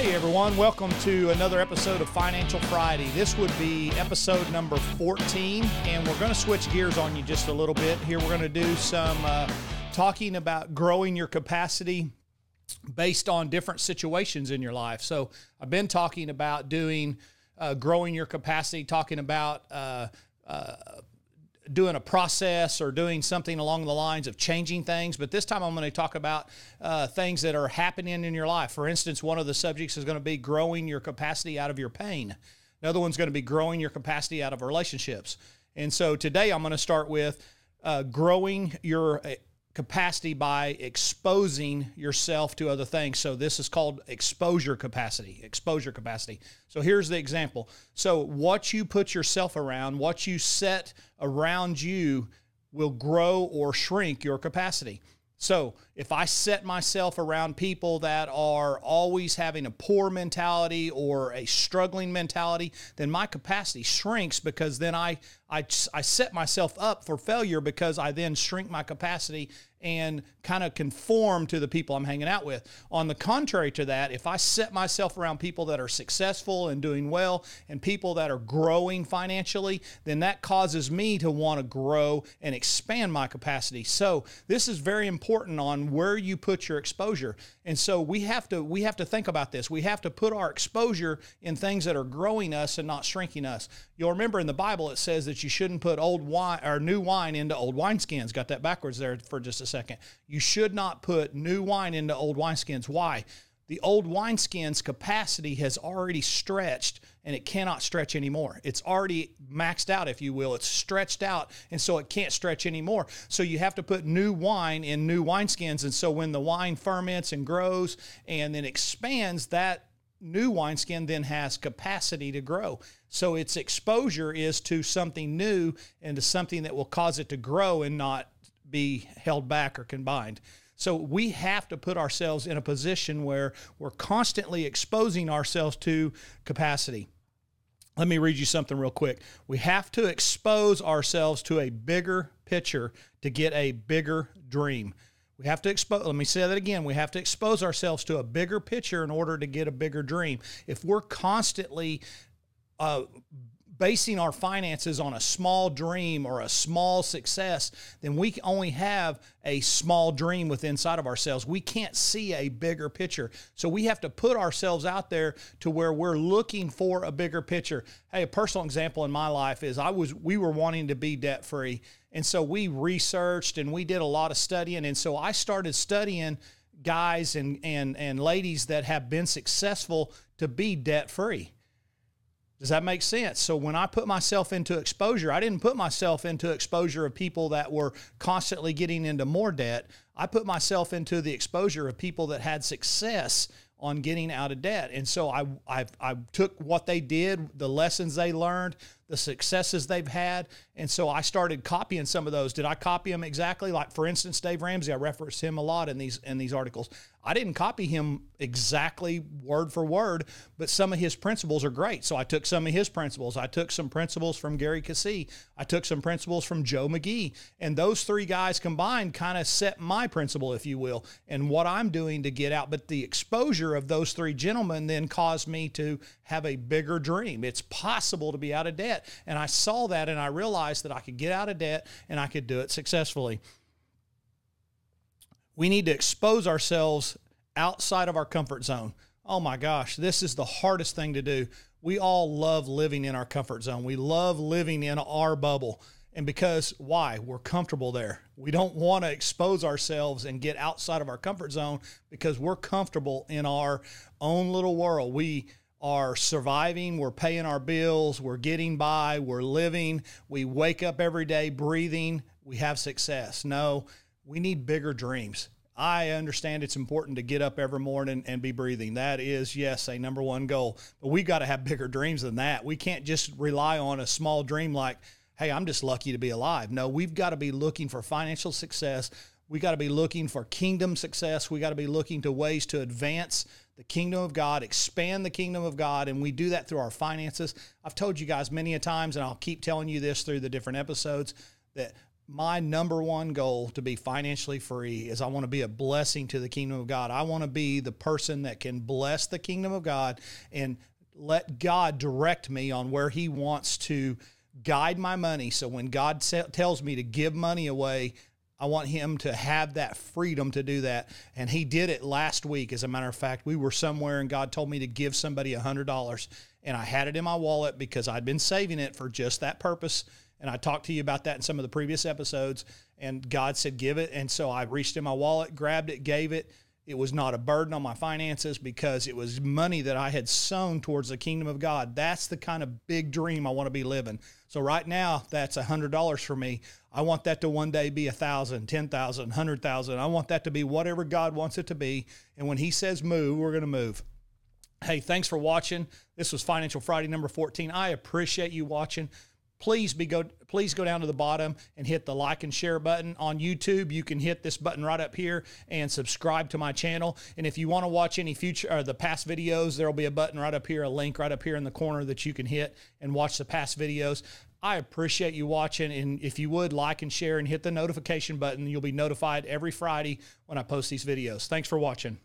Hey everyone, welcome to another episode of Financial Friday. This would be episode number 14, and we're going to switch gears on you just a little bit. Here we're going to do some uh, talking about growing your capacity based on different situations in your life. So I've been talking about doing uh, growing your capacity, talking about uh, uh doing a process or doing something along the lines of changing things. But this time I'm going to talk about uh, things that are happening in your life. For instance, one of the subjects is going to be growing your capacity out of your pain. Another one's going to be growing your capacity out of relationships. And so today I'm going to start with uh, growing your capacity by exposing yourself to other things. So this is called exposure capacity, exposure capacity. So here's the example. So what you put yourself around, what you set around you will grow or shrink your capacity. So if I set myself around people that are always having a poor mentality or a struggling mentality, then my capacity shrinks because then I, I, I set myself up for failure because I then shrink my capacity and kind of conform to the people I'm hanging out with. On the contrary to that, if I set myself around people that are successful and doing well and people that are growing financially, then that causes me to want to grow and expand my capacity. So, this is very important on where you put your exposure. And so we have to we have to think about this. We have to put our exposure in things that are growing us and not shrinking us. You'll remember in the Bible it says that you shouldn't put old wine or new wine into old wineskins. Got that backwards there for just a second. You should not put new wine into old wineskins. Why? The old wineskin's capacity has already stretched and it cannot stretch anymore. It's already maxed out, if you will. It's stretched out, and so it can't stretch anymore. So you have to put new wine in new wineskins. And so when the wine ferments and grows and then expands, that new wineskin then has capacity to grow. So its exposure is to something new and to something that will cause it to grow and not be held back or combined. So we have to put ourselves in a position where we're constantly exposing ourselves to capacity. Let me read you something real quick. We have to expose ourselves to a bigger picture to get a bigger dream. We have to expose, let me say that again. We have to expose ourselves to a bigger picture in order to get a bigger dream. If we're constantly uh, basing our finances on a small dream or a small success, then we only have a small dream within inside of ourselves. We can't see a bigger picture. So we have to put ourselves out there to where we're looking for a bigger picture. Hey, a personal example in my life is I was we were wanting to be debt free. And so we researched and we did a lot of studying. And so I started studying guys and and and ladies that have been successful to be debt free. Does that make sense? So when I put myself into exposure, I didn't put myself into exposure of people that were constantly getting into more debt. I put myself into the exposure of people that had success on getting out of debt. And so I, I, I took what they did, the lessons they learned, the successes they've had. And so I started copying some of those. Did I copy them exactly? Like for instance, Dave Ramsey, I reference him a lot in these in these articles. I didn't copy him exactly word for word, but some of his principles are great. So I took some of his principles. I took some principles from Gary Keesee. I took some principles from Joe McGee. And those three guys combined kind of set my principle, if you will, and what I'm doing to get out. But the exposure of those three gentlemen then caused me to have a bigger dream. It's possible to be out of debt debt. And I saw that and I realized that I could get out of debt and I could do it successfully. We need to expose ourselves outside of our comfort zone. Oh my gosh, this is the hardest thing to do. We all love living in our comfort zone. We love living in our bubble. And because why? We're comfortable there. We don't want to expose ourselves and get outside of our comfort zone because we're comfortable in our own little world. We are surviving, we're paying our bills, we're getting by, we're living, we wake up every day breathing, we have success. No, we need bigger dreams. I understand it's important to get up every morning and be breathing. That is, yes, a number one goal. But we've got to have bigger dreams than that. We can't just rely on a small dream like, hey, I'm just lucky to be alive. No, we've got to be looking for financial success. We got to be looking for kingdom success. We got to be looking to ways to advance the kingdom of God, expand the kingdom of God, and we do that through our finances. I've told you guys many a times, and I'll keep telling you this through the different episodes, that my number one goal to be financially free is I want to be a blessing to the kingdom of God. I want to be the person that can bless the kingdom of God and let God direct me on where He wants to guide my money. So when God tells me to give money away, I want him to have that freedom to do that. And he did it last week. As a matter of fact, we were somewhere and God told me to give somebody a $100. And I had it in my wallet because I'd been saving it for just that purpose. And I talked to you about that in some of the previous episodes. And God said, give it. And so I reached in my wallet, grabbed it, gave it. It was not a burden on my finances because it was money that I had sown towards the kingdom of God. That's the kind of big dream I want to be living. So right now, that's a hundred dollars for me. I want that to one day be a thousand, ten thousand, hundred thousand. I want that to be whatever God wants it to be. And when He says move, we're going to move. Hey, thanks for watching. This was Financial Friday number 14. I appreciate you watching please be go please go down to the bottom and hit the like and share button on YouTube. You can hit this button right up here and subscribe to my channel. And if you want to watch any future or the past videos, there'll be a button right up here, a link right up here in the corner that you can hit and watch the past videos. I appreciate you watching. And if you would like and share and hit the notification button, you'll be notified every Friday when I post these videos. Thanks for watching.